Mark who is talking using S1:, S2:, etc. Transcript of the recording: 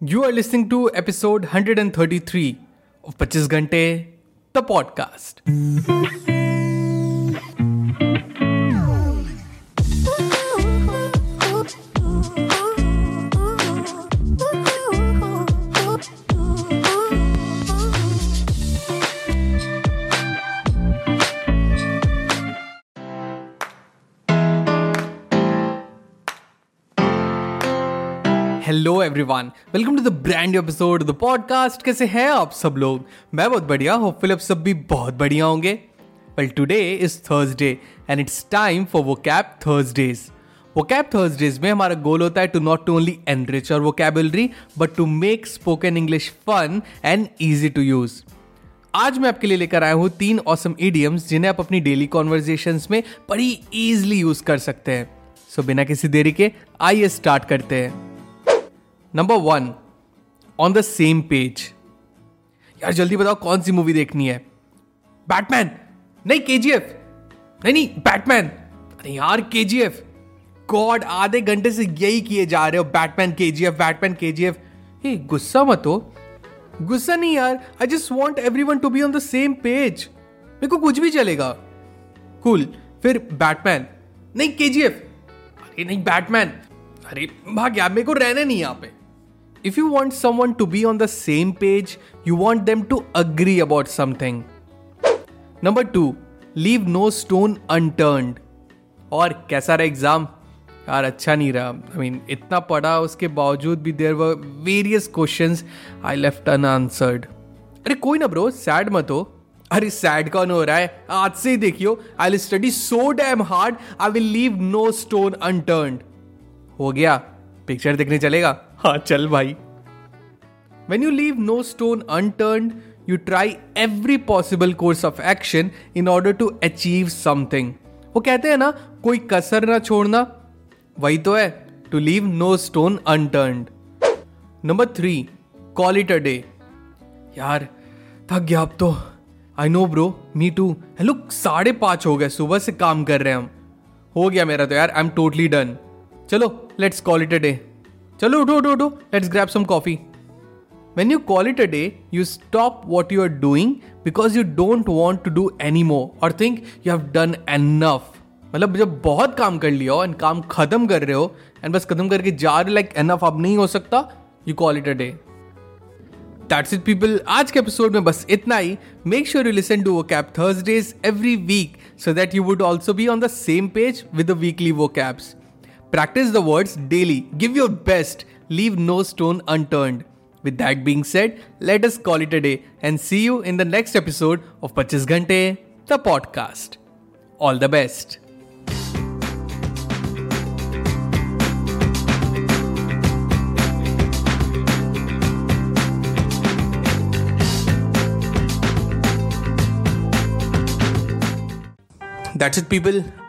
S1: You are listening to episode 133 of 25 Ghante, the podcast. Hello everyone welcome to the brand episode the podcast. कैसे हैं आप सब लोग? मैं बहुत बढ़िया होपफुल आप सब भी बहुत बढ़िया होंगे। Well today is Thursday and it's time for vocab Thursdays vocab Thursdays में हमारा गोल होता है to not to only enrich और vocabulary but to make spoken English fun and easy to use आज मैं आपके लिए लेकर आया हूँ तीन ऑसम इडियम्स जिन्हें आप अपनी डेली कॉन्वर्जेशन में बड़ी इजिली यूज़ कर सकते हैं। सो so, बिना किसी देरी के आइए स्टार्ट करते हैं। Number one on the same page यार, जल्दी बताओ, कौन सी मूवी देखनी है? बैटमैन नहीं के जी एफ़ नहीं नहीं बैटमैन अरे यार के जी एफ़ गॉड आधे घंटे से यही किए जा रहे हो बैटमैन के जी एफ़ बैटमैन के जी एफ़ गुस्सा मत हो। गुस्सा नहीं यार I just want everyone to be on the same page मेरे को कुछ भी चलेगा। Cool cool. फिर बैटमैन नहीं के जी एफ़ अरे नहीं बैटमैन अरे, भाग यार, मेरे को रहना नहीं यहाँ पे। If you want someone to be on the same page, you want them to agree about something. Number two, leave no stone unturned. और कैसा रहा एग्ज़ाम यार अच्छा नहीं रहा। आई मीन इतना पढ़ा उसके बावजूद भी there were various question I left unanswered अरे कोई ना ब्रो सैड मत हो। अरे सैड कौन हो रहा है? आज से ही देखियो। I will study so damn hard I will leave no stone unturned हो गया। पिक्चर देखने चलेगा। हाँ चल भाई। When you leave no stone unturned you try every possible course of action in order to achieve something वो कहते हैं ना, कोई कसर ना छोड़ना, वही तो है to leave no stone unturned number three call it a day यार, थक गया अब तो। I know bro me too hello साढ़े पाँच हो गए, सुबह से काम कर रहे हैं हम। हो गया मेरा तो यार आई एम टोटली डन चलो let's call it a day चलो उठो उठो उठो let's grab some coffee when you call it a day you stop what you are doing because you don't want to do any more और think you have done enough मतलब जब बहुत काम कर लिया हो एंड काम खत्म कर रहे हो एंड बस खत्म करके जा रहे लाइक एनफ अब नहीं हो सकता you call it a day that's it people आज के एपिसोड में बस इतना ही. Make sure you listen to vocab Thursdays every week so that you would also be on the same page with the weekly vocabs Practice the words daily. Give your best. Leave no stone unturned. With that being said, let us call it a day and see you in the next episode of Pachis Ghante, the podcast. All the best. That's it, people.